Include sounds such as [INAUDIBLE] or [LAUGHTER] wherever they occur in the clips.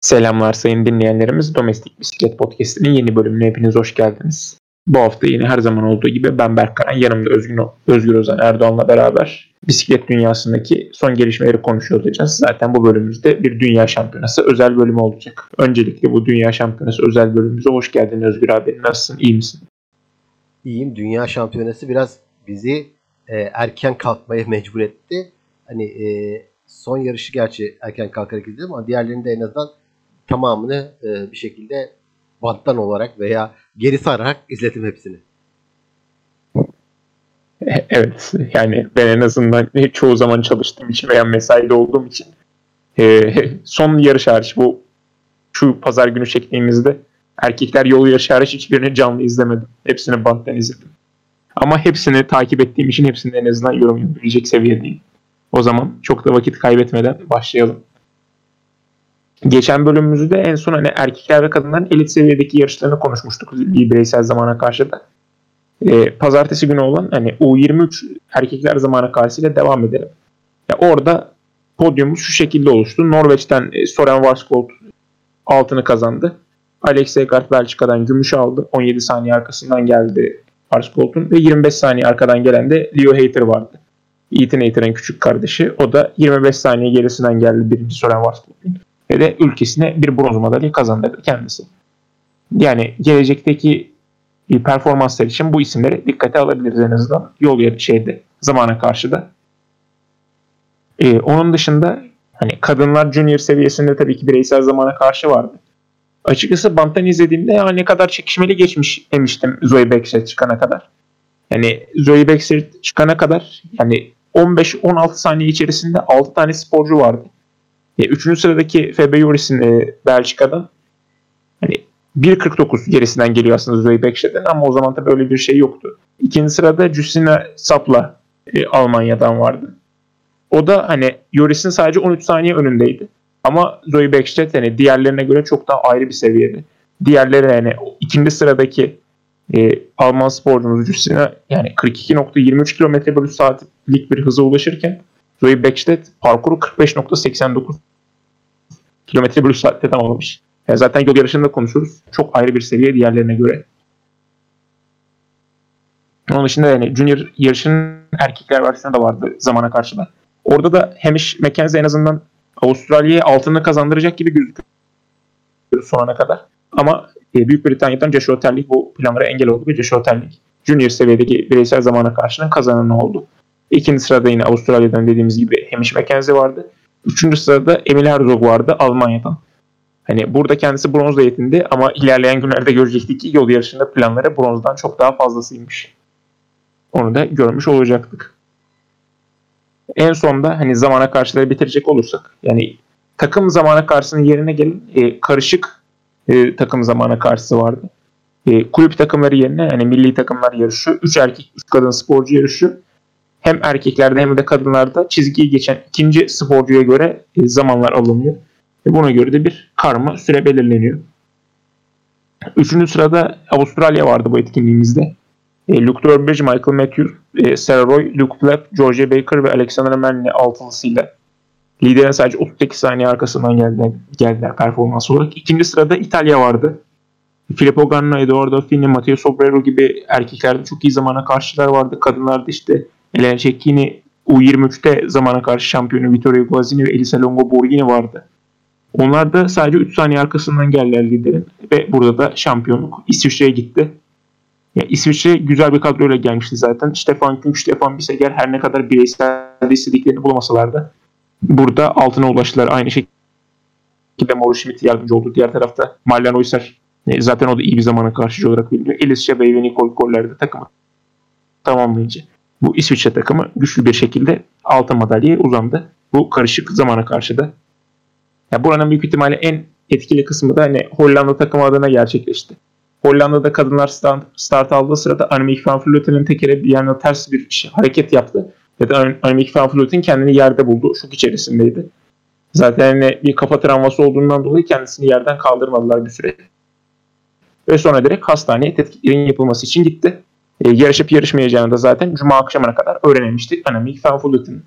Selamlar sayın dinleyenlerimiz. Domestik Bisiklet Podcast'inin yeni bölümüne hepiniz hoş geldiniz. Bu hafta yine her zaman olduğu gibi ben Berk yanımda Özgür, Özgür Ozan Erdoğan'la beraber bisiklet dünyasındaki son gelişmeleri konuşuyor olacağız. Zaten bu bölümümüzde bir dünya şampiyonası özel bölümü olacak. Öncelikle bu dünya şampiyonası özel bölümümüze hoş geldin Özgür abi. Nasılsın? İyi misin? İyiyim. Dünya şampiyonası biraz bizi e, erken kalkmaya [LAUGHS] mecbur etti. Hani e, son yarışı gerçi erken kalkarak izledim ama diğerlerinde en azından tamamını e, bir şekilde banttan olarak veya geri sararak izledim hepsini. Evet yani ben en azından çoğu zaman çalıştığım için veya mesaide olduğum için e, [LAUGHS] son yarış hariç bu şu pazar günü çektiğimizde erkekler yol yarışı hariç hiçbirini canlı izlemedim. Hepsini banttan izledim. Ama hepsini takip ettiğim için hepsini en azından yorum yapabilecek seviyedeyim. O zaman çok da vakit kaybetmeden başlayalım. Geçen bölümümüzde en son hani erkekler ve kadınların elit seviyedeki yarışlarını konuşmuştuk bireysel zamana karşı da. Ee, pazartesi günü olan hani U23 erkekler zamana karşısıyla devam edelim. Ya orada podyumumuz şu şekilde oluştu. Norveç'ten e, Soren Varsvold altını kazandı. Alex Egart Belçika'dan gümüş aldı. 17 saniye arkasından geldi Varsvold'un ve 25 saniye arkadan gelen de Leo Hayter vardı. Ethan Hayter'ın küçük kardeşi. O da 25 saniye gerisinden geldi birinci Soren Varsvold'un ve de ülkesine bir bronz madalya kazandırdı kendisi. Yani gelecekteki performanslar için bu isimleri dikkate alabiliriz en azından yol yeri şeyde zamana karşı da. Ee, onun dışında hani kadınlar junior seviyesinde tabii ki bireysel zamana karşı vardı. Açıkçası banttan izlediğimde ya ne kadar çekişmeli geçmiş demiştim Zoe Backstreet çıkana kadar. Yani Zoe Backstreet çıkana kadar yani 15-16 saniye içerisinde 6 tane sporcu vardı. Üçüncü sıradaki Febe Joris'in e, Belçika'dan hani 1.49 gerisinden geliyor aslında Zoe Bekşe'den ama o zaman tabii öyle bir şey yoktu. İkinci sırada Justina Sapla e, Almanya'dan vardı. O da hani Joris'in sadece 13 saniye önündeydi. Ama Zoe Bekşet hani diğerlerine göre çok daha ayrı bir seviyede. Diğerleri yani ikinci sıradaki e, Alman sporcumuz Justina yani 42.23 km bölü saatlik bir hıza ulaşırken Zoe Bekşet parkuru 45.89 kilometre bölü saatte tamamlamış. Yani zaten yol yarışında konuşuruz. Çok ayrı bir seviye diğerlerine göre. Onun dışında yani Junior yarışının erkekler versiyonu da vardı zamana karşı da. Orada da Hamish Mackenzie en azından Avustralya'ya altını kazandıracak gibi gözüküyor sonuna kadar. Ama e, Büyük Britanya'dan Joshua Terlik bu planlara engel oldu ve Joshua Terlik Junior seviyedeki bireysel zamana karşının kazananı oldu. İkinci sırada yine Avustralya'dan dediğimiz gibi Hamish Mackenzie vardı. Üçüncü sırada Emil Herzog vardı Almanya'dan. Hani burada kendisi bronzla yetindi ama ilerleyen günlerde görecektik ki yol yarışında planları bronzdan çok daha fazlasıymış. Onu da görmüş olacaktık. En sonda hani zamana karşıları bitirecek olursak yani takım zamana karşısının yerine gelin e, karışık e, takım zamana karşısı vardı. E, kulüp takımları yerine yani milli takımlar yarışı, 3 erkek 3 kadın sporcu yarışı hem erkeklerde hem de kadınlarda çizgiyi geçen ikinci sporcuya göre e, zamanlar alınıyor. Ve buna göre de bir karma süre belirleniyor. Üçüncü sırada Avustralya vardı bu etkinliğimizde. E, Luke Durbridge, Michael Matthews, e, Sarah Roy, Luke Plapp, George Baker ve Alexander Manley altılısıyla liderin sadece 38 saniye arkasından geldiler, geldiler performans olarak. İkinci sırada İtalya vardı. Filippo Ganna, Eduardo Fini, Matteo Sobrero gibi erkeklerde çok iyi zamana karşılar vardı. Kadınlarda işte Elena Cecchini U23'te zamana karşı şampiyonu Vittorio Guazzini ve Elisa Longo Borghini vardı. Onlar da sadece 3 saniye arkasından geldiler liderin ve burada da şampiyonluk İsviçre'ye gitti. Ya İsviçre güzel bir kadroyla gelmişti zaten. Stefan Künk, Stefan Biseger her ne kadar bireysel istediklerini bulamasalar da burada altına ulaştılar. Aynı şekilde Mauro Schmidt yardımcı oldu. Diğer tarafta Marlen Oyser e, zaten o da iyi bir zamana karşı olarak biliniyor. Elis Şebey ve Nicole Koller de takımı tamamlayınca bu İsviçre takımı güçlü bir şekilde altın madalyaya uzandı. Bu karışık zamana karşı da. Yani buranın büyük ihtimalle en etkili kısmı da hani Hollanda takımı adına gerçekleşti. Hollanda'da kadınlar start, start aldığı sırada Annemiek van Vleuten'in tekere bir yana ters bir hareket yaptı. Ya da Annemiek van Vleuten kendini yerde buldu. Şok içerisindeydi. Zaten hani bir kafa travması olduğundan dolayı kendisini yerden kaldırmadılar bir süre. Ve sonra direkt hastaneye tetkiklerin yapılması için gitti e, yarışıp yarışmayacağını da zaten Cuma akşamına kadar öğrenemiştik. Annemiek van Vleuten.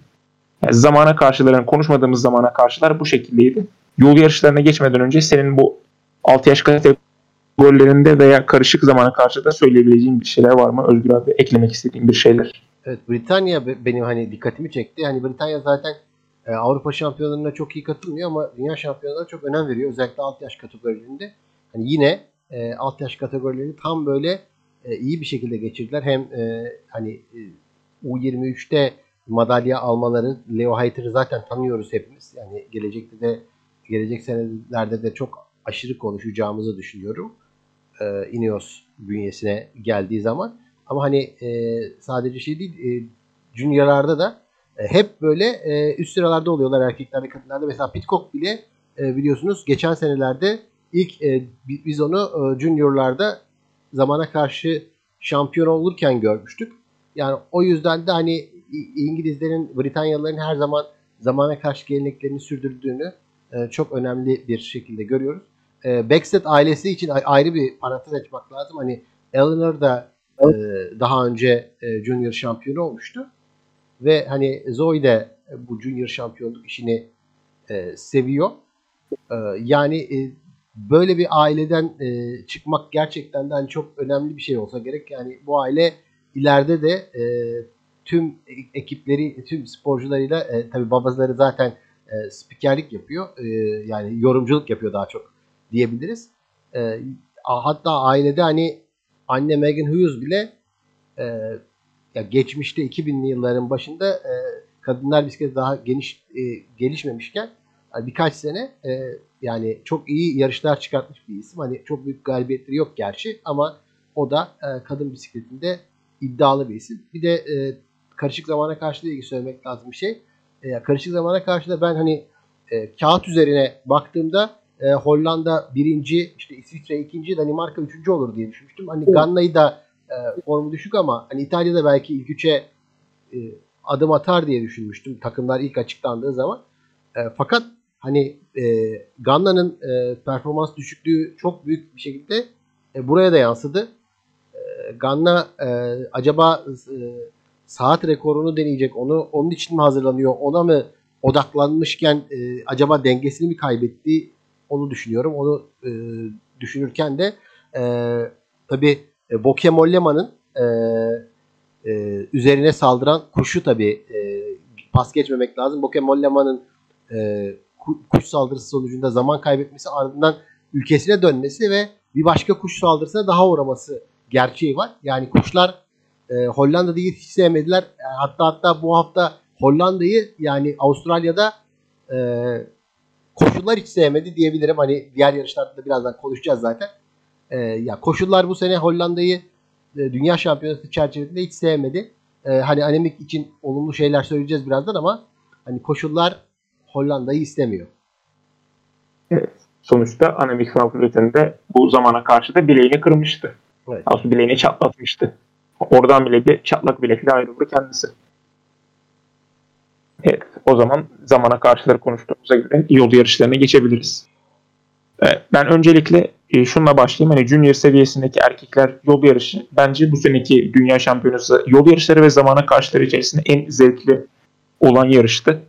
Yani zamana karşıların konuşmadığımız zamana karşılar bu şekildeydi. yol yarışlarına geçmeden önce senin bu 6 yaş kategorilerinde veya karışık zamana karşı da söyleyebileceğin bir şeyler var mı? Özgür abi eklemek istediğin bir şeyler. Evet Britanya benim hani dikkatimi çekti. Hani Britanya zaten e, Avrupa şampiyonlarına çok iyi katılmıyor ama dünya şampiyonlarına çok önem veriyor. Özellikle alt yaş kategorilerinde. Hani yine e, alt yaş kategorilerini tam böyle e, iyi bir şekilde geçirdiler. Hem e, hani e, U23'te madalya almaları Leo Hayter'ı zaten tanıyoruz hepimiz. Yani gelecekte de gelecek senelerde de çok aşırı konuşacağımızı düşünüyorum. E, Ineos bünyesine geldiği zaman. Ama hani e, sadece şey değil, e, juniorlarda da e, hep böyle e, üst sıralarda oluyorlar erkeklerde, kadınlarda. Mesela Pitcock bile e, biliyorsunuz geçen senelerde ilk e, biz onu e, juniorlarda zamana karşı şampiyon olurken görmüştük. Yani o yüzden de hani İngilizlerin, Britanyalıların her zaman zamana karşı geleneklerini sürdürdüğünü e, çok önemli bir şekilde görüyoruz. E, Backstead ailesi için ayrı bir parantez açmak lazım. Hani Eleanor da e, daha önce e, Junior şampiyonu olmuştu. Ve hani Zoe de bu Junior şampiyonluk işini seviyor. Yani böyle bir aileden e, çıkmak gerçekten de hani çok önemli bir şey olsa gerek. Yani bu aile ileride de e, tüm ekipleri, tüm sporcularıyla e, tabii babaları zaten e, spikerlik yapıyor. E, yani yorumculuk yapıyor daha çok diyebiliriz. E, hatta ailede hani anne Megan Hughes bile e, ya geçmişte 2000'li yılların başında e, kadınlar bisikleti daha geniş e, gelişmemişken birkaç sene e, yani çok iyi yarışlar çıkartmış bir isim. Hani çok büyük galibiyetleri yok gerçi ama o da e, kadın bisikletinde iddialı bir isim. Bir de e, karışık zamana karşı da ilgili söylemek lazım bir şey. E, karışık zamana karşı da ben hani e, kağıt üzerine baktığımda e, Hollanda birinci, işte İsviçre ikinci, Danimarka üçüncü olur diye düşünmüştüm. Hani Ganna'yı da e, formu düşük ama hani İtalya'da belki ilk üçe e, adım atar diye düşünmüştüm takımlar ilk açıklandığı zaman. E, fakat hani e, Ganna'nın e, performans düşüklüğü çok büyük bir şekilde e, buraya da yansıdı. E, Ganna e, acaba e, saat rekorunu deneyecek. Onu onun için mi hazırlanıyor? Ona mı odaklanmışken e, acaba dengesini mi kaybetti? Onu düşünüyorum. Onu e, düşünürken de e, tabii e, Boke Mollema'nın e, e, üzerine saldıran kuşu tabii e, pas geçmemek lazım. Boke Mollema'nın e, kuş saldırısı sonucunda zaman kaybetmesi ardından ülkesine dönmesi ve bir başka kuş saldırısına daha uğraması gerçeği var. Yani kuşlar e, Hollanda'da hiç sevmediler. E, hatta hatta bu hafta Hollanda'yı yani Avustralya'da e, koşullar hiç sevmedi diyebilirim. Hani diğer yarışlarda da birazdan konuşacağız zaten. E, ya koşullar bu sene Hollanda'yı e, dünya şampiyonası çerçevesinde hiç sevmedi. E, hani anemik için olumlu şeyler söyleyeceğiz birazdan ama hani koşullar Hollanda'yı istemiyor. Evet. Sonuçta anemik favoritinde bu zamana karşı da bileğini kırmıştı. Evet. Aslında bileğini çatlatmıştı. Oradan bile bir çatlak bilekle ayrıldı kendisi. Evet, o zaman zamana karşıları konuştuğumuza göre yol yarışlarına geçebiliriz. Evet, ben öncelikle e, şunla başlayayım. Hani junior seviyesindeki erkekler yol yarışı bence bu seneki dünya şampiyonası yol yarışları ve zamana karşıları içerisinde en zevkli olan yarıştı.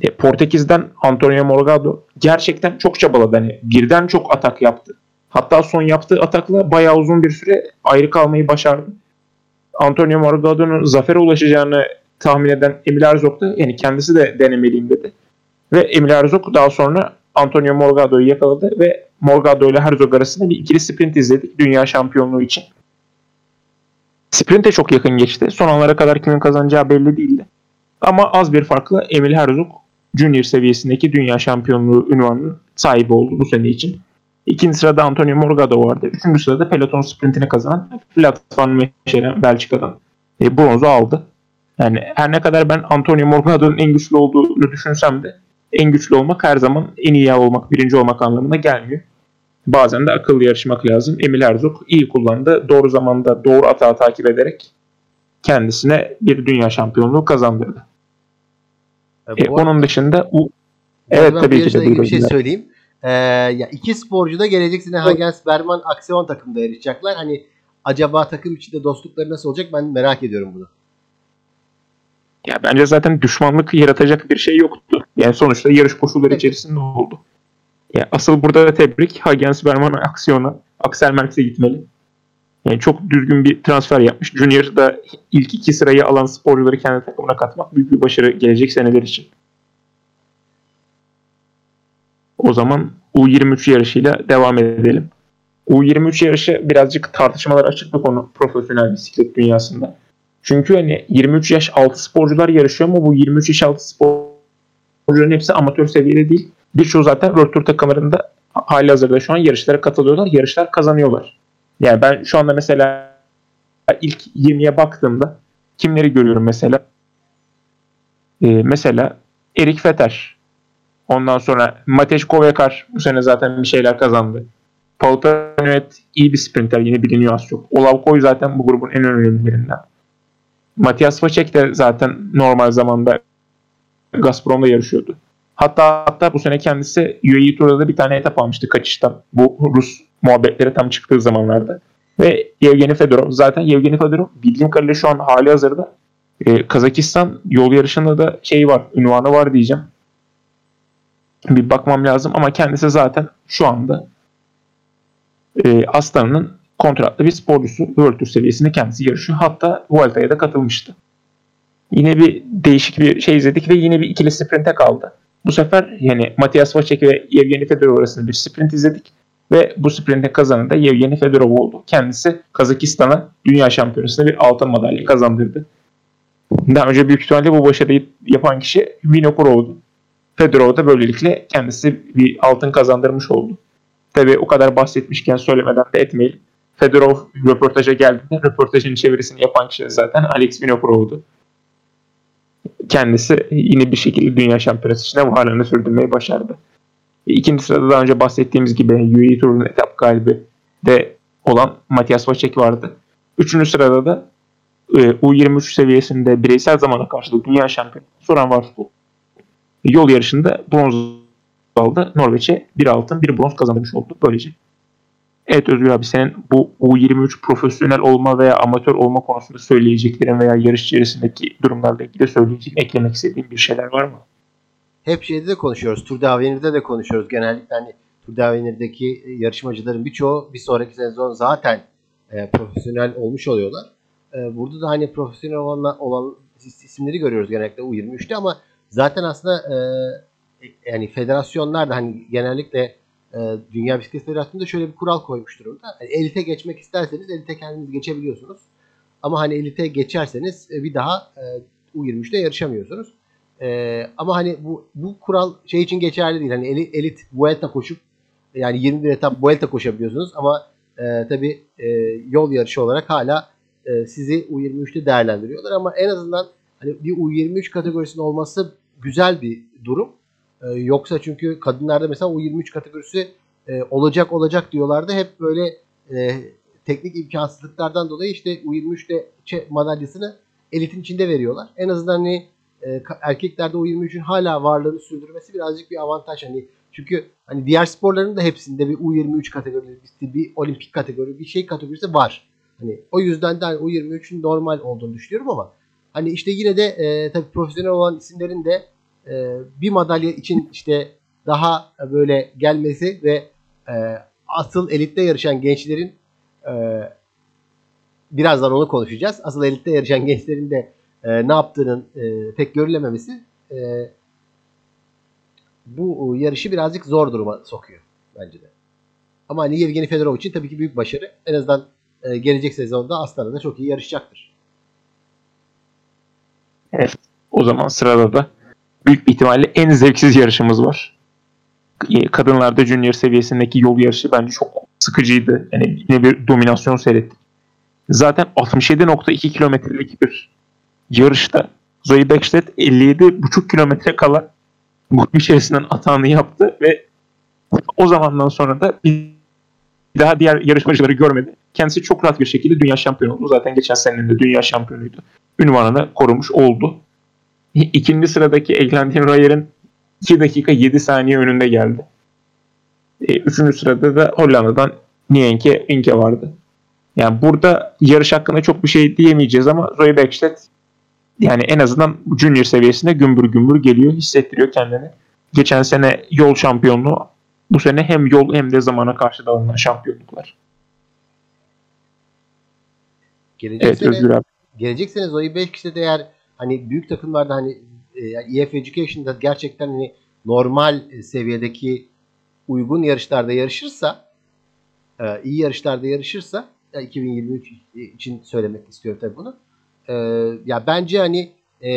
E, Portekiz'den Antonio Morgado gerçekten çok çabaladı. Hani birden çok atak yaptı. Hatta son yaptığı atakla bayağı uzun bir süre ayrı kalmayı başardı. Antonio Morgado'nun zafere ulaşacağını tahmin eden Emil Erzog da yani kendisi de denemeliyim dedi. Ve Emil Erzog daha sonra Antonio Morgado'yu yakaladı ve Morgado ile Herzog arasında bir ikili sprint izledik dünya şampiyonluğu için. Sprinte çok yakın geçti. Son anlara kadar kimin kazanacağı belli değildi. Ama az bir farkla Emil Herzog Junior seviyesindeki dünya şampiyonluğu ünvanının sahibi oldu bu sene için. İkinci sırada Antonio Morgado vardı. Üçüncü sırada peloton sprintini kazanan Platform Meşeren Belçika'dan e, bronzu aldı. Yani her ne kadar ben Antonio Morgado'nun en güçlü olduğunu düşünsem de en güçlü olmak her zaman en iyi olmak, birinci olmak anlamına gelmiyor. Bazen de akıllı yarışmak lazım. Emil Erzog iyi kullandı. Doğru zamanda doğru atağı takip ederek kendisine bir dünya şampiyonluğu kazandırdı. E, e, onun dışında u... evet tabii ki de bir şey söyleyeyim. Ee, ya iki sporcu da gelecek sene Hagens Berman Aksiyon takımda yarışacaklar. Hani acaba takım içinde dostlukları nasıl olacak ben merak ediyorum bunu. Ya bence zaten düşmanlık yaratacak bir şey yoktu. Yani sonuçta yarış koşulları içerisinde oldu. Yani asıl burada da tebrik Hagens Berman aksiyona Axel Merckx'e gitmeli. Yani çok düzgün bir transfer yapmış. Junior'da ilk iki sırayı alan sporcuları kendi takımına katmak büyük bir başarı gelecek seneler için. O zaman U23 yarışıyla devam edelim. U23 yarışı birazcık tartışmalar açık bir konu profesyonel bisiklet dünyasında. Çünkü hani 23 yaş altı sporcular yarışıyor ama bu 23 yaş altı sporcuların hepsi amatör seviyede değil. Birçoğu zaten World Tour takımlarında hali hazırda şu an yarışlara katılıyorlar. Yarışlar kazanıyorlar. Yani ben şu anda mesela ilk 20'ye baktığımda kimleri görüyorum mesela? Ee, mesela Erik Feter. Ondan sonra Matej Kovekar bu sene zaten bir şeyler kazandı. Paul Panuet iyi bir sprinter yine biliniyor az çok. Olav Koy zaten bu grubun en önemlilerinden. Matias Vacek de zaten normal zamanda Gazprom'da yarışıyordu. Hatta hatta bu sene kendisi UAE Tour'da da bir tane etap almıştı kaçıştan. Bu Rus muhabbetleri tam çıktığı zamanlarda. Ve Yevgeni Fedorov. Zaten Yevgeni Fedorov bildiğim kadarıyla şu an hali hazırda e, Kazakistan yol yarışında da şey var, ünvanı var diyeceğim. Bir bakmam lazım ama kendisi zaten şu anda e, Aslan'ın kontratlı bir sporcusu. World Tour seviyesinde kendisi yarışıyor. Hatta Vuelta'ya da katılmıştı. Yine bir değişik bir şey izledik ve yine bir ikili sprinte kaldı. Bu sefer yani Matias Vacek ve Yevgeni Fedorov arasında bir sprint izledik. Ve bu sprintin kazanı da Yevgeni Fedorov oldu. Kendisi Kazakistan'a dünya şampiyonasında bir altın madalya kazandırdı. Daha önce büyük ihtimalle bu başarıyı yapan kişi Vinokurov'du. Fedorov da böylelikle kendisi bir altın kazandırmış oldu. Tabi o kadar bahsetmişken söylemeden de etmeyelim. Fedorov röportaja geldiğinde röportajın çevirisini yapan kişi zaten Alex Vinokurov'du. Kendisi yine bir şekilde dünya şampiyonası içinde varlığını sürdürmeyi başardı. İkinci sırada daha önce bahsettiğimiz gibi UAE Tour'un etap galibi de olan Matias Vacek vardı. Üçüncü sırada da e, U23 seviyesinde bireysel zamana karşı dünya şampiyonu Soran Varsbol yol yarışında bronz aldı. Norveç'e bir altın bir bronz kazanmış oldu böylece. Evet Özgür abi senin bu U23 profesyonel olma veya amatör olma konusunda söyleyeceklerin veya yarış içerisindeki durumlarla ilgili söyleyeceğin, eklemek istediğin bir şeyler var mı? Hep şeyde de konuşuyoruz. Tour de Avenir'de de konuşuyoruz. Genellikle hani Tour de Avenir'deki yarışmacıların birçoğu bir sonraki sezon zaten e, profesyonel olmuş oluyorlar. E, burada da hani profesyonel olan, olan isimleri görüyoruz genellikle U23'te ama zaten aslında e, yani federasyonlar da hani genellikle e, Dünya Bisiklet Federasyonu'nda şöyle bir kural koymuş durumda. Yani elite geçmek isterseniz elite kendiniz geçebiliyorsunuz. Ama hani elite geçerseniz e, bir daha e, U23'te yarışamıyorsunuz. Ee, ama hani bu bu kural şey için geçerli değil. Hani elit, elit Vuelta koşup yani 21 etap Vuelta koşabiliyorsunuz ama e, tabi e, yol yarışı olarak hala e, sizi U23'te değerlendiriyorlar ama en azından hani bir U23 kategorisinin olması güzel bir durum. E, yoksa çünkü kadınlarda mesela U23 kategorisi e, olacak olacak diyorlardı. Hep böyle e, teknik imkansızlıklardan dolayı işte U23'te madalyasını elitin içinde veriyorlar. En azından hani e, erkeklerde o 23'ün hala varlığını sürdürmesi birazcık bir avantaj. Hani çünkü hani diğer sporların da hepsinde bir U23 kategorisi, bir olimpik kategori, bir şey kategorisi var. Hani o yüzden de hani U23'ün normal olduğunu düşünüyorum ama hani işte yine de e, tabii profesyonel olan isimlerin de e, bir madalya için işte daha böyle gelmesi ve e, asıl elitte yarışan gençlerin e, birazdan onu konuşacağız. Asıl elitte yarışan gençlerin de e, ne yaptığının e, pek görülememesi e, bu yarışı birazcık zor duruma sokuyor bence de. Ama hani Yevgeni Fedorov için tabii ki büyük başarı. En azından e, gelecek sezonda Aslan'da çok iyi yarışacaktır. Evet. O zaman sırada da büyük ihtimalle en zevksiz yarışımız var. E, kadınlarda junior seviyesindeki yol yarışı bence çok sıkıcıydı. Yani yine bir dominasyon seyrettik. Zaten 67.2 kilometrelik bir yarışta Zoe Beckstedt 57,5 kilometre kala grup içerisinden atağını yaptı ve o zamandan sonra da bir daha diğer yarışmacıları görmedi. Kendisi çok rahat bir şekilde dünya şampiyonu oldu. Zaten geçen senenin de dünya şampiyonuydu. Ünvanını korumuş oldu. İkinci sıradaki Eglantine Royer'in 2 dakika 7 saniye önünde geldi. E, üçüncü sırada da Hollanda'dan Nienke Inke vardı. Yani burada yarış hakkında çok bir şey diyemeyeceğiz ama Zoe Beckstedt yani en azından junior seviyesinde gümbür gümbür geliyor, hissettiriyor kendini. Geçen sene yol şampiyonluğu Bu sene hem yol hem de zamana karşı da alınan şampiyonluklar. Gelecek Evet sene, Özgür abi. gelecek sene Zoe Belkis'te de eğer hani büyük takımlarda hani e, EF Education'da gerçekten hani normal e, seviyedeki uygun yarışlarda yarışırsa e, iyi yarışlarda yarışırsa ya 2023 için söylemek istiyorum tabii bunu. E, ya bence hani e,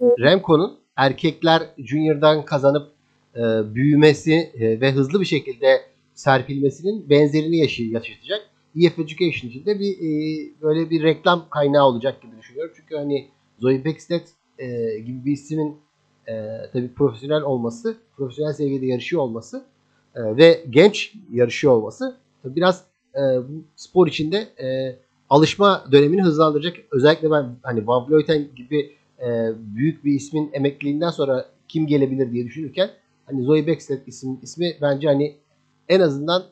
Remco'nun erkekler Junior'dan kazanıp e, büyümesi e, ve hızlı bir şekilde serpilmesinin benzerini yaşay- yaşatacak. EF Education için de bir e, böyle bir reklam kaynağı olacak gibi düşünüyorum. Çünkü hani Zoe Bexted e, gibi bir ismin e, tabii profesyonel olması, profesyonel seviyede yarışıyor olması e, ve genç yarışıyor olması biraz e, bu spor içinde e, alışma dönemini hızlandıracak. Özellikle ben hani Van Vleuten gibi e, büyük bir ismin emekliliğinden sonra kim gelebilir diye düşünürken hani Zoe Bexted isim, ismi bence hani en azından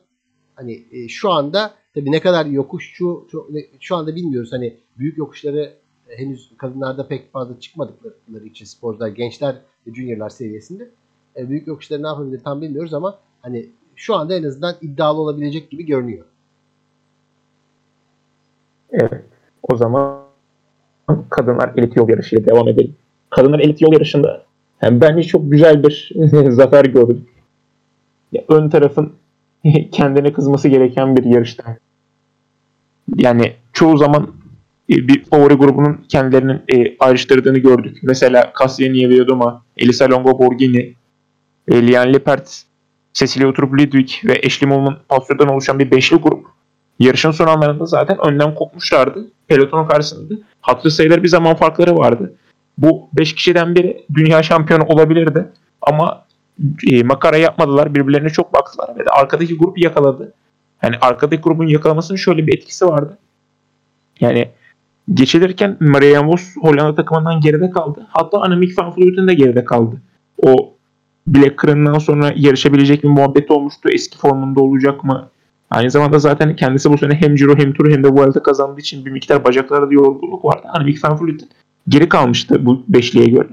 hani e, şu anda tabii ne kadar yokuş şu, şu, şu anda bilmiyoruz hani büyük yokuşları e, henüz kadınlarda pek fazla çıkmadıkları için sporcular, gençler ve juniorlar seviyesinde e, büyük yokuşları ne yapabilir tam bilmiyoruz ama hani şu anda en azından iddialı olabilecek gibi görünüyor. Evet. O zaman kadınlar elit yol yarışıyla devam edelim. Kadınlar elit yol yarışında yani bence çok güzel bir [LAUGHS] zafer gördük. Ya, ön tarafın [LAUGHS] kendine kızması gereken bir yarışta. Yani çoğu zaman e, bir favori grubunun kendilerinin e, ayrıştırdığını gördük. Mesela Cassiani Viadoma, Elisa Longo Borghini, e, Lian Lippert, Cecilia Utrup Ludwig ve Ashley Mullen Pasto'dan oluşan bir beşli grup. Yarışın son anlarında zaten önden kopmuşlardı. Pelotonun karşısında. Hatırı sayılır bir zaman farkları vardı. Bu 5 kişiden biri dünya şampiyonu olabilirdi. Ama e, makara yapmadılar. Birbirlerine çok baktılar ve de arkadaki grup yakaladı. Yani arkadaki grubun yakalamasının şöyle bir etkisi vardı. Yani geçilirken Marianne Vos Hollanda takımından geride kaldı. Hatta Annemiek van Vleuten de geride kaldı. O bilek kırığından sonra yarışabilecek bir muhabbet olmuştu. Eski formunda olacak mı? Aynı zamanda zaten kendisi bu sene hem Giro hem Tour hem de Vuelta kazandığı için bir miktar bacaklarda yorgunluk vardı. Annemiek van Vleuten geri kalmıştı bu beşliye göre.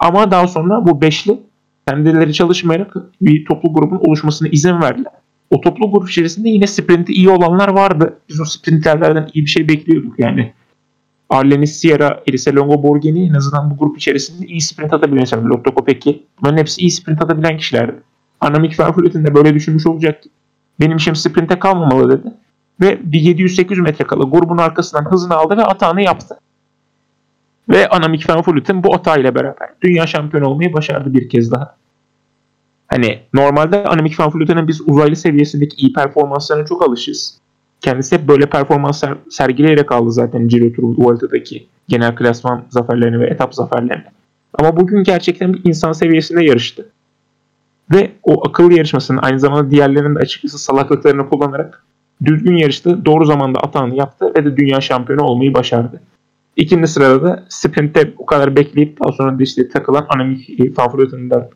Ama daha sonra bu beşli kendileri çalışmayarak bir toplu grubun oluşmasına izin verdiler. O toplu grup içerisinde yine sprinti iyi olanlar vardı. Biz o sprinterlerden iyi bir şey bekliyorduk yani. Arlenis Sierra, Elisa Longo Borghini en azından bu grup içerisinde iyi sprint atabilen insanlar. Lotto Kopecky. Bunların hepsi iyi sprint atabilen kişilerdi. Van Vleuten de böyle düşünmüş olacaktı. Benim işim sprinte kalmamalı dedi. Ve bir 700-800 metre kala grubun arkasından hızını aldı ve atağını yaptı. Ve Annemiek van Vleuten bu atağıyla beraber dünya şampiyonu olmayı başardı bir kez daha. Hani normalde Annemiek van Vleuten'in biz uzaylı seviyesindeki iyi performanslarına çok alışız. Kendisi hep böyle performanslar sergileyerek aldı zaten Giro Tour Vuelta'daki genel klasman zaferlerini ve etap zaferlerini. Ama bugün gerçekten bir insan seviyesinde yarıştı. Ve o akıllı yarışmasının aynı zamanda diğerlerinin de açıkçası salaklıklarını kullanarak düzgün yarıştı, doğru zamanda atağını yaptı ve de dünya şampiyonu olmayı başardı. İkinci sırada da sprintte o kadar bekleyip daha sonra da işte takılan Annemiek van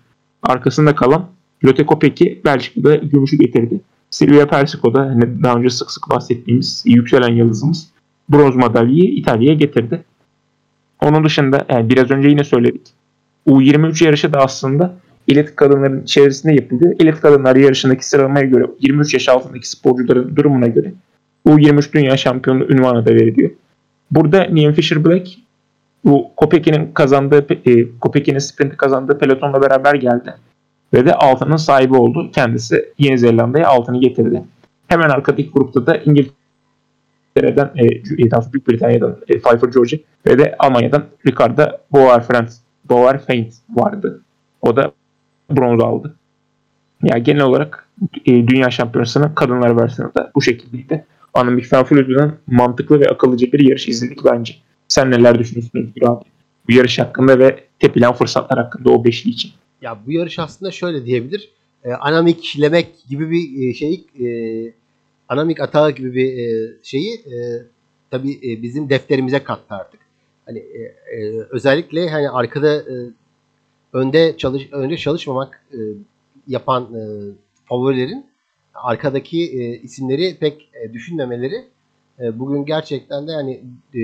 arkasında kalan Lotte Kopecky Belçika'da gümüşü getirdi. Silvia Persico da hani daha önce sık sık bahsettiğimiz yükselen yıldızımız bronz madalyayı İtalya'ya getirdi. Onun dışında yani biraz önce yine söyledik. U23 yarışı da aslında elit kadınların içerisinde yapılıyor. Elit kadınlar yarışındaki sıralamaya göre 23 yaş altındaki sporcuların durumuna göre U23 dünya şampiyonu ünvanı da veriliyor. Burada Niamh Fisher Black bu Kopecki'nin kazandığı e, Kopecki'nin sprinti kazandığı pelotonla beraber geldi. Ve de altının sahibi oldu. Kendisi Yeni Zelanda'ya altını getirdi. Hemen arkadaki grupta da İngiltere'den, e, e, Büyük Britanya'dan e, Pfeiffer George ve de Almanya'dan Ricardo Bauer Bauer vardı. O da bronz aldı. Ya yani genel olarak e, dünya şampiyonasının kadınlar versiyonu da bu şekildeydi. Van Vleuten'dan mantıklı ve akıllıca bir yarış izledik bence. Sen neler düşünüyorsun Özgür abi? Bu yarış hakkında ve tepilen fırsatlar hakkında o beşli için. Ya bu yarış aslında şöyle diyebilir. E, Anamik Lemek gibi bir şey e, Anamik Atağı gibi bir e, şeyi e, tabii e, bizim defterimize kattı artık. Hani e, e, özellikle hani arkada e, önde çalış önde çalışmamak e, yapan e, favorilerin arkadaki e, isimleri pek e, düşünmemeleri e, bugün gerçekten de hani e,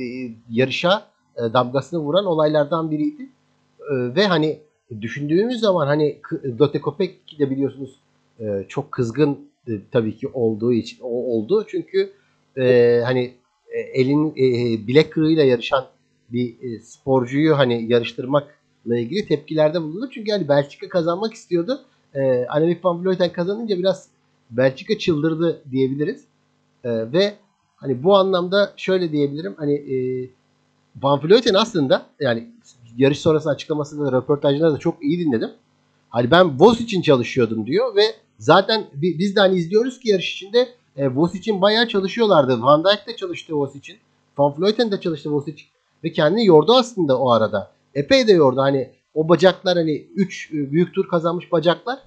e, yarışa e, damgasını vuran olaylardan biriydi. E, ve hani düşündüğümüz zaman hani Lotte Kopeck de biliyorsunuz e, çok kızgın e, tabii ki olduğu için o oldu. Çünkü e, hani e, elin e, bilek kırığıyla yarışan bir e, sporcuyu hani yarıştırmakla ilgili tepkilerde bulundu. Çünkü hani Belçika kazanmak istiyordu. E, Annemiek van Vleuten kazanınca biraz Belçika çıldırdı diyebiliriz. E, ve hani bu anlamda şöyle diyebilirim. Hani e, Van Vleuten aslında yani yarış sonrası açıklamasında da röportajlarda da çok iyi dinledim. Hani ben Vos için çalışıyordum diyor ve zaten biz de hani izliyoruz ki yarış içinde e, Vos için bayağı çalışıyorlardı. Van Dijk de çalıştı Vos için. Van Vleuten de çalıştı Vos için. Ve kendini yordu aslında o arada. Epey de yordu. Hani o bacaklar hani 3 e, büyük tur kazanmış bacaklar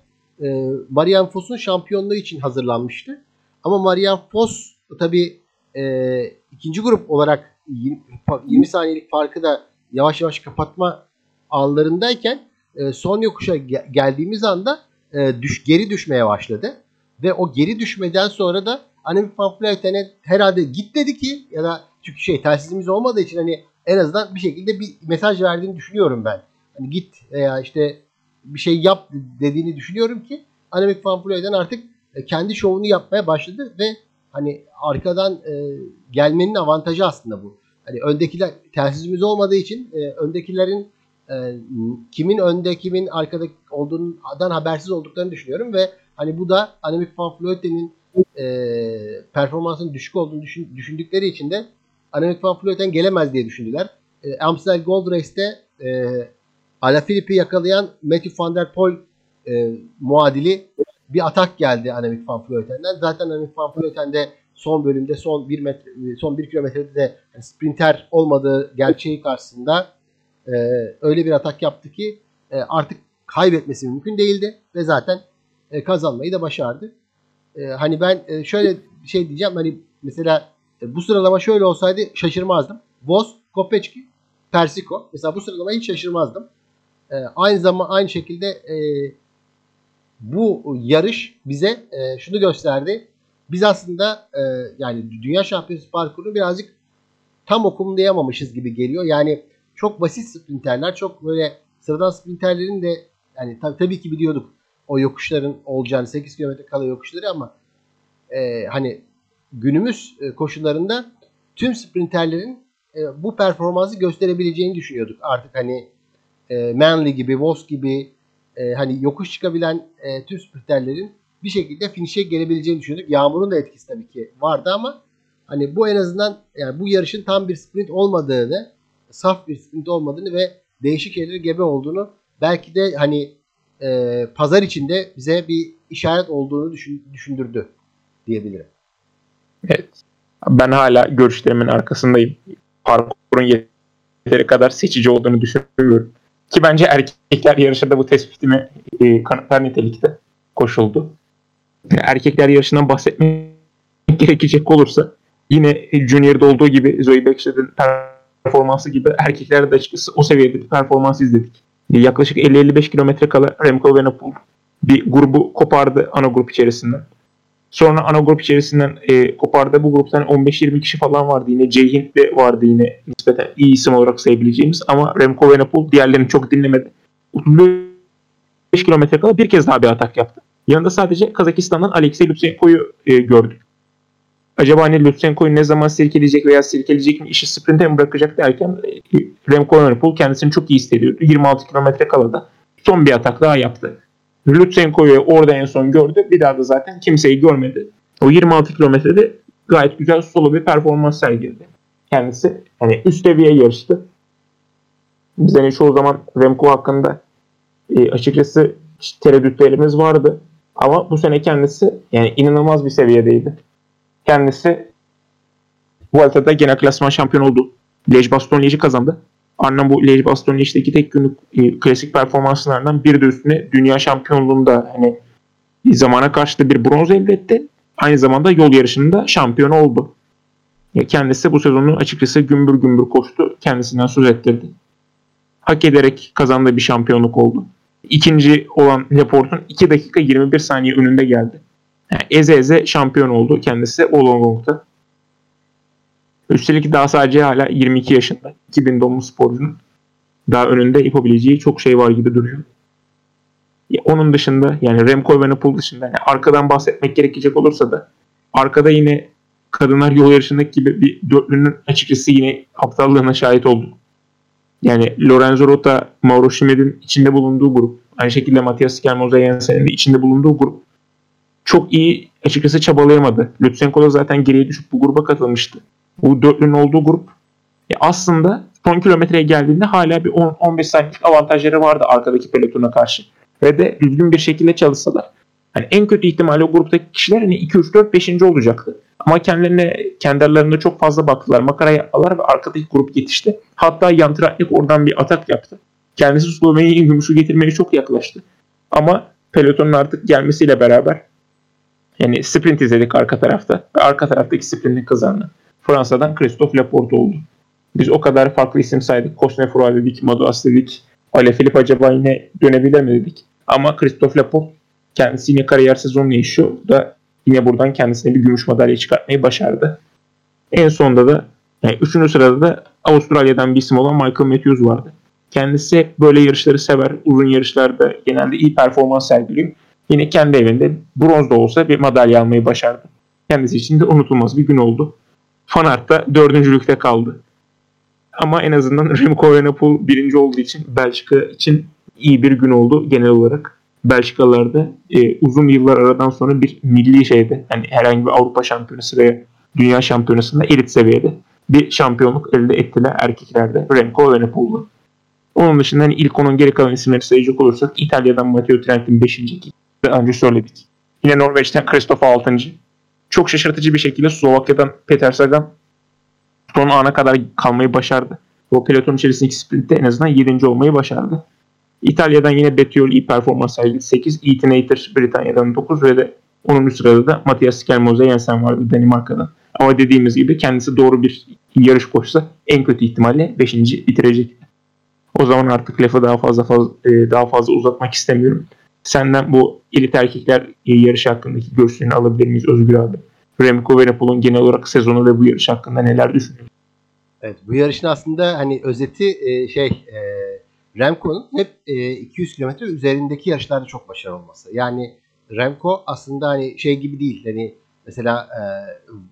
e, Marian Foss'un şampiyonluğu için hazırlanmıştı. Ama Marian Foss tabi e, ikinci grup olarak 20, 20 saniyelik farkı da yavaş yavaş kapatma anlarındayken e, son yokuşa ge- geldiğimiz anda e, düş, geri düşmeye başladı. Ve o geri düşmeden sonra da Annemiek van Vleuten'e herhalde git dedi ki ya da çünkü şey telsizimiz olmadığı için hani en azından bir şekilde bir mesaj verdiğini düşünüyorum ben. Hani git veya işte bir şey yap dediğini düşünüyorum ki Annemiek van artık e, kendi şovunu yapmaya başladı ve hani arkadan e, gelmenin avantajı aslında bu. Hani öndekiler telsizimiz olmadığı için e, öndekilerin e, kimin önde kimin arkada olduğundan habersiz olduklarını düşünüyorum ve hani bu da Annemiek van Vleuten'in e, performansının düşük olduğunu düşün, düşündükleri için de Annemiek van Vleuten gelemez diye düşündüler. E, Amstel Gold Race'te e, Alaphilippe'i yakalayan Matthew van der Poel e, muadili bir atak geldi Annemiek van Vleuten'den. Zaten Annemiek van Vleuten de son bölümde son 1 metre son 1 kilometrede de sprinter olmadığı gerçeği karşısında e, öyle bir atak yaptı ki e, artık kaybetmesi mümkün değildi ve zaten e, kazanmayı da başardı. E, hani ben e, şöyle bir şey diyeceğim hani mesela e, bu sıralama şöyle olsaydı şaşırmazdım. Vos, Kopeçki, Persico. Mesela bu sıralamaya hiç şaşırmazdım. E, aynı zaman aynı şekilde e, bu yarış bize e, şunu gösterdi. Biz aslında e, yani dünya şampiyonası parkurunu birazcık tam okumlayamamışız gibi geliyor. Yani çok basit sprinterler, çok böyle sıradan sprinterlerin de yani tab- tabii ki biliyorduk o yokuşların olacağını 8 kilometre kala yokuşları ama e, hani günümüz e, koşullarında tüm sprinterlerin e, bu performansı gösterebileceğini düşünüyorduk. Artık hani e, Manley gibi, Vos gibi hani yokuş çıkabilen tüm sprinterlerin bir şekilde finish'e gelebileceğini düşündük. Yağmurun da etkisi tabii ki vardı ama hani bu en azından yani bu yarışın tam bir sprint olmadığını, saf bir sprint olmadığını ve değişik yerlere gebe olduğunu belki de hani e, pazar içinde bize bir işaret olduğunu düşün, düşündürdü diyebilirim. Evet. Ben hala görüşlerimin arkasındayım. Parkurun yeteri kadar seçici olduğunu düşünüyorum. Ki bence erkekler yarışında bu tespitimi e, kanıtlar nitelikte koşuldu. Erkekler yarışından bahsetmek gerekecek olursa yine Junior'da olduğu gibi Zoe Baxter'ın performansı gibi erkeklerde de açıkçası o seviyede bir performans izledik. Yaklaşık 50-55 kilometre kala Remco Evenepoel bir grubu kopardı ana grup içerisinden. Sonra ana grup içerisinden e, kopardı. Bu gruptan 15-20 kişi falan vardı. Yine Ceyhint de vardı yine nispeten iyi isim olarak sayabileceğimiz. Ama Remco Evenepoel diğerlerini çok dinlemedi. 35 kilometre kala bir kez daha bir atak yaptı. Yanında sadece Kazakistan'dan Alexey Lutsenko'yu e, gördük. Acaba hani Lutsenko'yu ne zaman sirkeleyecek veya sirkeleyecek mi işi sprinte mi bırakacak derken e, Remco Evenepoel kendisini çok iyi hissediyordu. 26 kilometre kala da son bir atak daha yaptı. Lutsenko'yu orada en son gördü. Bir daha da zaten kimseyi görmedi. O 26 kilometrede gayet güzel solo bir performans sergiledi. Kendisi hani üst seviye yarıştı. Biz hani çoğu zaman Remco hakkında e, açıkçası tereddütlerimiz vardı. Ama bu sene kendisi yani inanılmaz bir seviyedeydi. Kendisi Vuelta'da genel klasman şampiyon oldu. Liège Baston Liège'i kazandı. Liège Baston Liège'deki tek günlük e, klasik performanslarından bir de üstüne dünya şampiyonluğunda hani zamana karşı da bir bronz elde etti. Aynı zamanda yol yarışında şampiyon oldu. Kendisi bu sezonu açıkçası gümbür gümbür koştu. Kendisinden söz ettirdi. Hak ederek kazandığı bir şampiyonluk oldu. İkinci olan Laporte'un 2 dakika 21 saniye önünde geldi. Yani eze eze şampiyon oldu kendisi Olongong'da. Üstelik daha sadece hala 22 yaşında. 2000 doğumlu sporcunun daha önünde yapabileceği çok şey var gibi duruyor. Onun dışında yani Remco Evenepoel dışında yani arkadan bahsetmek gerekecek olursa da arkada yine kadınlar yol yarışındaki gibi bir dörtlünün açıkçası yine aptallığına şahit olduk. Yani Lorenzo Rota, Mauro Schmidt'in içinde bulunduğu grup, aynı şekilde Matias Skelmoza Jensen'in de içinde bulunduğu grup çok iyi açıkçası çabalayamadı. Lutsenko da zaten geriye düşüp bu gruba katılmıştı. Bu dörtlünün olduğu grup e aslında son kilometreye geldiğinde hala bir 10-15 saniyelik avantajları vardı arkadaki pelotona karşı. Ve de düzgün bir şekilde çalışsalar. Hani en kötü ihtimalle o gruptaki kişiler hani 2 3 4 5. olacaktı. Ama kendilerine kendi aralarında çok fazla baktılar. Makara yaptılar ve arkadaki grup yetişti. Hatta Yantraknik oradan bir atak yaptı. Kendisi Slovenya'yı gümüşü getirmeye çok yaklaştı. Ama pelotonun artık gelmesiyle beraber yani sprint izledik arka tarafta. Ve arka taraftaki sprintin kazandı. Fransa'dan Christophe Laporte oldu. Biz o kadar farklı isim saydık. Cosnefroy dedik, Madouas dedik. Alaphilippe acaba yine dönebilir mi dedik. Ama Christophe Laporte kendisi yine kariyer sezonunu yaşıyor. Da yine buradan kendisine bir gümüş madalya çıkartmayı başardı. En sonunda da yani üçüncü sırada da Avustralya'dan bir isim olan Michael Matthews vardı. Kendisi böyle yarışları sever. Uzun yarışlarda genelde iyi performans sergiliyor. Yine kendi evinde bronz da olsa bir madalya almayı başardı. Kendisi için de unutulmaz bir gün oldu. Fanart da dördüncülükte kaldı. Ama en azından [LAUGHS] Remco Evenepoel birinci olduğu için Belçika için iyi bir gün oldu genel olarak. Belçikalılarda e, uzun yıllar aradan sonra bir milli şeyde yani herhangi bir Avrupa şampiyonası veya dünya şampiyonasında elit seviyede bir şampiyonluk elde ettiler erkeklerde Remco Evenepoel'la. Onun dışında hani ilk onun geri kalan isimleri sayacak olursak İtalya'dan Matteo Trentin 5. önce söyledik. Yine Norveç'ten Christoph 6. Çok şaşırtıcı bir şekilde Slovakya'dan Peter Sagan son ana kadar kalmayı başardı. O peloton içerisindeki sprintte en azından 7. olmayı başardı. İtalya'dan yine Bettiol iyi performans sergiledi 8. Etinator Britanya'dan 9 ve de onun üst sırada da Matthias Skelmoze Jensen vardı Danimarka'dan. Ama dediğimiz gibi kendisi doğru bir yarış koşsa en kötü ihtimalle 5. bitirecek. O zaman artık lafı daha fazla, fazla daha fazla uzatmak istemiyorum. Senden bu elit erkekler yarışı hakkındaki görüşlerini alabilir miyiz Özgür abi? Remco Evenepoel'un genel olarak sezonu ve bu yarış hakkında neler düşünüyorsun? Evet bu yarışın aslında hani özeti e, şey e, Remco'nun hep e, 200 kilometre üzerindeki yarışlarda çok başarılı olması. Yani Remco aslında hani şey gibi değil. Hani mesela e,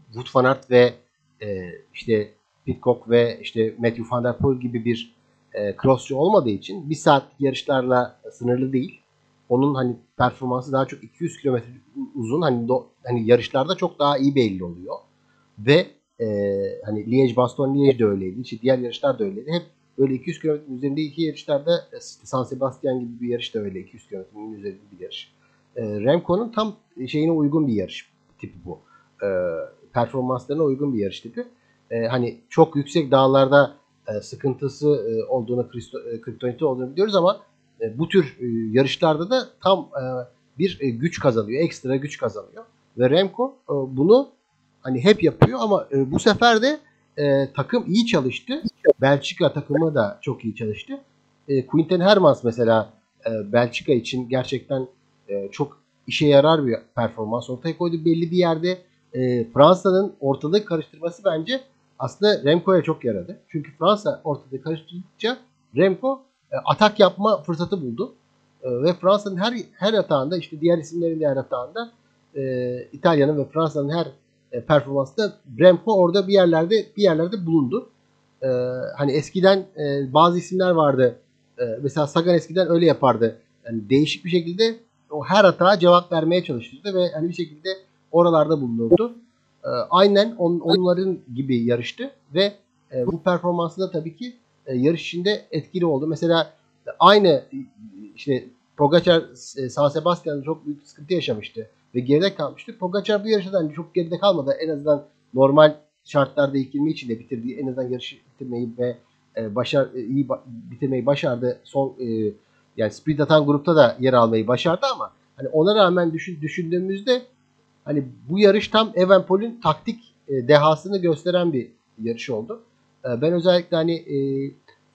Wout van Aert ve e, işte Pitcock ve işte Matthew van der Poel gibi bir e, crossçu olmadığı için bir saatlik yarışlarla sınırlı değil. Onun hani performansı daha çok 200 kilometre uzun hani do, hani yarışlarda çok daha iyi belli oluyor. Ve e, hani Liège Baston Liège de öyleydi. İşte diğer yarışlar da öyleydi. Hep böyle 200 kilometre üzerinde iki yarışlarda e, işte San Sebastian gibi bir yarış da öyle 200 kilometrenin üzerinde bir yarış. E, Remco'nun tam şeyine uygun bir yarış tipi bu. E, performanslarına uygun bir yarış tipi. E, hani çok yüksek dağlarda e, sıkıntısı e, olduğunu, e, kriptoniti olduğunu biliyoruz ama bu tür e, yarışlarda da tam e, bir e, güç kazanıyor. Ekstra güç kazanıyor. Ve Remco e, bunu hani hep yapıyor ama e, bu sefer de e, takım iyi çalıştı. Belçika takımı da çok iyi çalıştı. E, Quinten Hermans mesela e, Belçika için gerçekten e, çok işe yarar bir performans ortaya koydu. Belli bir yerde e, Fransa'nın ortalığı karıştırması bence aslında Remco'ya çok yaradı. Çünkü Fransa ortalığı karıştırdıkça Remco e, atak yapma fırsatı buldu. E, ve Fransa'nın her her atağında işte diğer isimlerin diğer atağında e, İtalya'nın ve Fransa'nın her e, performansta Remco orada bir yerlerde bir yerlerde bulundu. E, hani eskiden e, bazı isimler vardı. E, mesela Sagan eskiden öyle yapardı. Yani değişik bir şekilde o her hata cevap vermeye çalışırdı ve hani bir şekilde oralarda bulunurdu. E, aynen on, onların gibi yarıştı ve e, bu performansı da tabii ki e, yarış içinde etkili oldu. Mesela aynı işte Pogacar e, San Sebastian'da çok büyük sıkıntı yaşamıştı ve geride kalmıştı. Pogacar bu yarışta hani çok geride kalmadı. En azından normal şartlarda 20 içinde bitirdiği en azından yarışı bitirmeyi ve e, başar e, iyi bitirmeyi başardı. Son yani sprint atan grupta da yer almayı başardı ama hani ona rağmen düşün, düşündüğümüzde hani bu yarış tam Evenpol'ün taktik dehasını gösteren bir yarış oldu. E, ben özellikle hani e,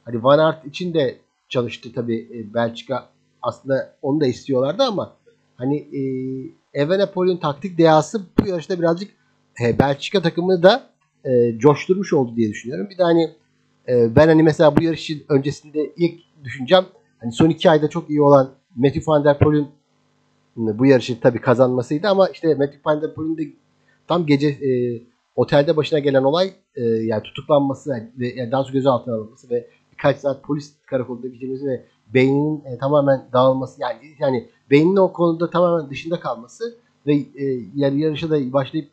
hani Van Aert için de çalıştı tabii e, Belçika aslında onu da istiyorlardı ama hani e, Evenepoel'in taktik dehası bu yarışta birazcık e, Belçika takımını da e, coşturmuş oldu diye düşünüyorum. Bir de hani e, ben hani mesela bu yarışın öncesinde ilk düşüneceğim hani son iki ayda çok iyi olan Matthew Van Der Poel'ün bu yarışı tabii kazanmasıydı ama işte Matthew Van Der Poel'ün de tam gece e, otelde başına gelen olay e, yani tutuklanması ve yani daha sonra gözaltına alınması ve birkaç saat polis karakolunda geçirmesi ve beyninin e, tamamen dağılması yani yani beyninin o konuda tamamen dışında kalması ve e, yani yarışa da başlayıp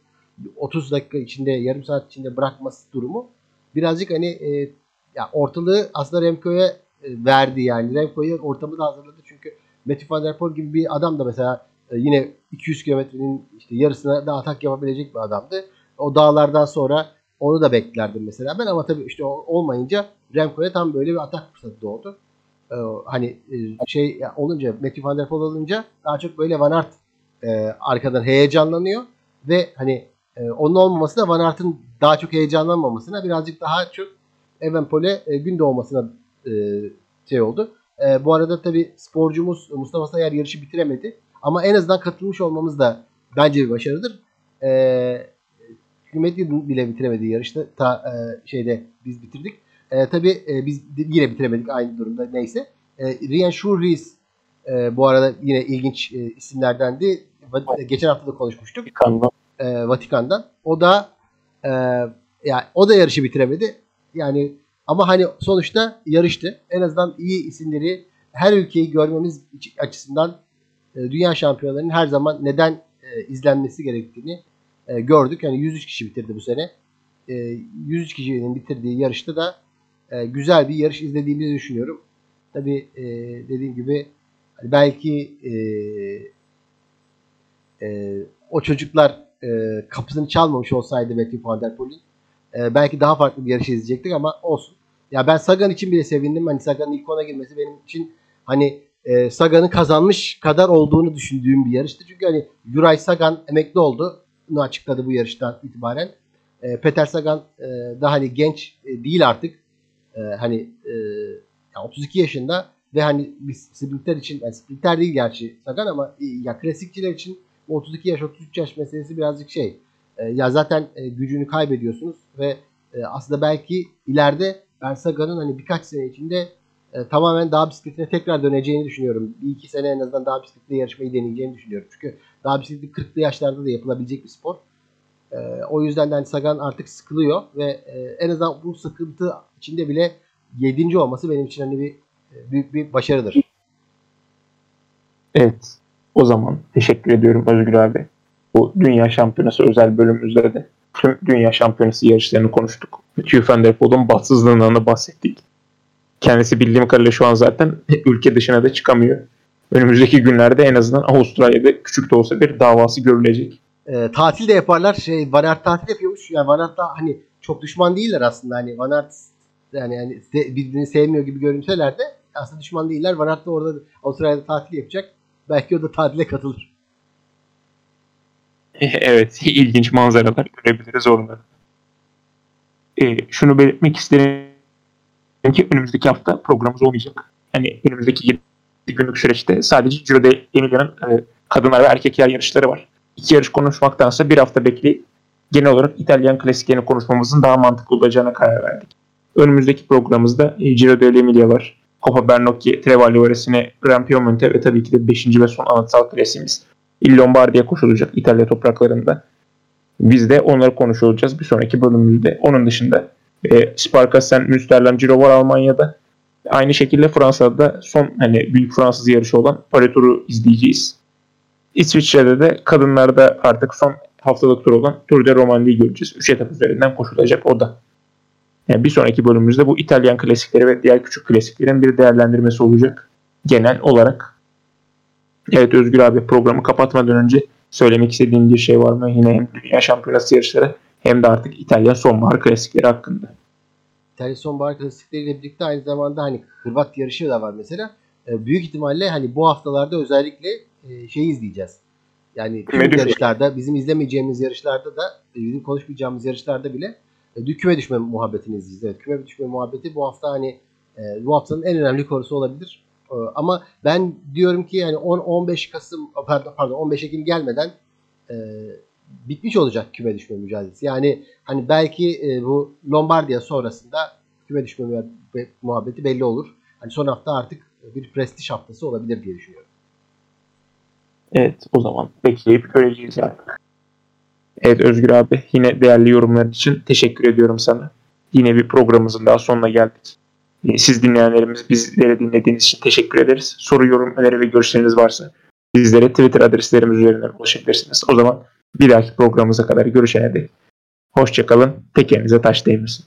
30 dakika içinde yarım saat içinde bırakması durumu birazcık hani e, ya ortalığı aslında Remco'ya e, verdi yani. Remco'ya ortamı da hazırladı çünkü Matthew Van Der Poel gibi bir adam da mesela e, yine 200 kilometrenin işte yarısına da atak yapabilecek bir adamdı. O dağlardan sonra onu da beklerdim mesela ben ama tabii işte olmayınca Remco'ya tam böyle bir atak fırsatı doğdu. Ee, hani e, şey olunca Matthew Van Der Poel olunca daha çok böyle Van Aert e, arkadan heyecanlanıyor ve hani e, onun olmaması da Van Aert'ın daha çok heyecanlanmamasına birazcık daha çok Evenpol'e e, gün doğmasına e, şey oldu. E, bu arada tabi sporcumuz Mustafa Sayar yarışı bitiremedi. Ama en azından katılmış olmamız da bence bir başarıdır. E, Hükümeti bile bitiremedi yarışta. Ta e, şeyde biz bitirdik. E, tabii e, biz yine bitiremedik aynı durumda neyse. E, Rian Shurris e, bu arada yine ilginç e, isimlerdendi. Geçen hafta da konuşmuştuk. Vatikan'dan. E, Vatikan'dan. O da e, yani o da yarışı bitiremedi. Yani ama hani sonuçta yarıştı. En azından iyi isimleri her ülkeyi görmemiz açısından e, dünya şampiyonlarının her zaman neden e, izlenmesi gerektiğini e, gördük. Yani 103 kişi bitirdi bu sene. E, 103 kişinin bitirdiği yarışta da e, güzel bir yarış izlediğimizi düşünüyorum. Tabi e, dediğim gibi hani belki e, e, o çocuklar e, kapısını çalmamış olsaydı Matthew Van Der Poel'in e, belki daha farklı bir yarış izleyecektik ama olsun. Ya ben Sagan için bile sevindim. Hani Sagan'ın ilk ona girmesi benim için hani e, Sagan'ın kazanmış kadar olduğunu düşündüğüm bir yarıştı. Çünkü hani Yuray Sagan emekli oldu. Bunu açıkladı bu yarıştan itibaren. E, Peter Sagan e, daha hani genç e, değil artık. E, hani e, 32 yaşında ve hani biz sprinter için yani sprinter değil gerçi Sagan ama e, ya klasikçiler için 32 yaş 33 yaş meselesi birazcık şey. E, ya zaten e, gücünü kaybediyorsunuz ve e, aslında belki ileride ben Sagan'ın hani birkaç sene içinde e, tamamen dağ bisikletine tekrar döneceğini düşünüyorum. Bir iki sene en azından dağ bisikletle yarışmayı deneyeceğini düşünüyorum. Çünkü dağ bisikleti 40'lı yaşlarda da yapılabilecek bir spor. E, o yüzden de hani Sagan artık sıkılıyor ve e, en azından bu sıkıntı içinde bile 7. olması benim için hani bir e, büyük bir başarıdır. Evet. O zaman teşekkür ediyorum Özgür abi. Bu Dünya Şampiyonası özel bölümümüzde de tüm Dünya Şampiyonası yarışlarını konuştuk. Mathieu van der Poel'un bahtsızlığından da bahsettik. Kendisi bildiğim kadarıyla şu an zaten ülke dışına da çıkamıyor. Önümüzdeki günlerde en azından Avustralya'da küçük de olsa bir davası görülecek. E, tatil de yaparlar. Şey, Van Aert tatil yapıyormuş. Yani Van Aert da hani çok düşman değiller aslında. Hani Van Aert yani, yani birbirini sevmiyor gibi görünseler de aslında düşman değiller. Van Aert de orada Avustralya'da tatil yapacak. Belki o da tatile katılır. evet, [LAUGHS] ilginç manzaralar görebiliriz orada. E, şunu belirtmek isterim ki önümüzdeki hafta programımız olmayacak. Hani önümüzdeki 7 günlük süreçte sadece Giro d'Emilia'nın e, kadınlar ve erkekler yarışları var. İki yarış konuşmaktansa bir hafta bekleyip genel olarak İtalyan klasiklerini konuşmamızın daha mantıklı olacağına karar verdik. Önümüzdeki programımızda e, Giro d'Emilia var. Coppa Bernocchi, Trevalli Varesine, Gran Piemonte ve tabii ki de 5. ve son anıtsal klasiğimiz Il Lombardi'ye koşulacak İtalya topraklarında. Biz de onları konuşacağız bir sonraki bölümümüzde. Onun dışında e, Sparkassen Münsterland Giro var Almanya'da. Aynı şekilde Fransa'da son hani büyük Fransız yarışı olan Paris Tour'u izleyeceğiz. İsviçre'de de kadınlarda artık son haftalık tur olan Tour de Romandie'yi göreceğiz. 3 etap üzerinden koşulacak o da. Yani bir sonraki bölümümüzde bu İtalyan klasikleri ve diğer küçük klasiklerin bir değerlendirmesi olacak genel olarak. Evet Özgür abi programı kapatmadan önce söylemek istediğim bir şey var mı? Yine hem Dünya Şampiyonası yarışları hem de artık İtalyan sonbahar klasikleri hakkında. İtalya sonbahar klasikleriyle birlikte aynı zamanda hani Hırvat yarışı da var mesela. E, büyük ihtimalle hani bu haftalarda özellikle e, şey izleyeceğiz. Yani tüm yarışlarda bizim izlemeyeceğimiz yarışlarda da bizim konuşmayacağımız yarışlarda bile e, küme düşme muhabbetini izleyeceğiz. Evet, küme düşme muhabbeti bu hafta hani e, bu haftanın en önemli konusu olabilir. E, ama ben diyorum ki yani 10 15 Kasım pardon, pardon 15 Ekim gelmeden e, bitmiş olacak küme düşme mücadelesi. Yani hani belki e, bu Lombardiya sonrasında küme düşme muhabbeti belli olur. Hani son hafta artık bir prestij haftası olabilir diye düşünüyorum. Evet o zaman bekleyip göreceğiz artık. Evet Özgür abi yine değerli yorumlar için teşekkür ediyorum sana. Yine bir programımızın daha sonuna geldik. Ee, Siz dinleyenlerimiz bizleri dinlediğiniz için teşekkür ederiz. Soru, yorum, öneri ve görüşleriniz varsa bizlere Twitter adreslerimiz üzerinden ulaşabilirsiniz. O zaman bir dahaki programımıza kadar görüşene dek. Hoşçakalın. Tekerinize taş değmesin.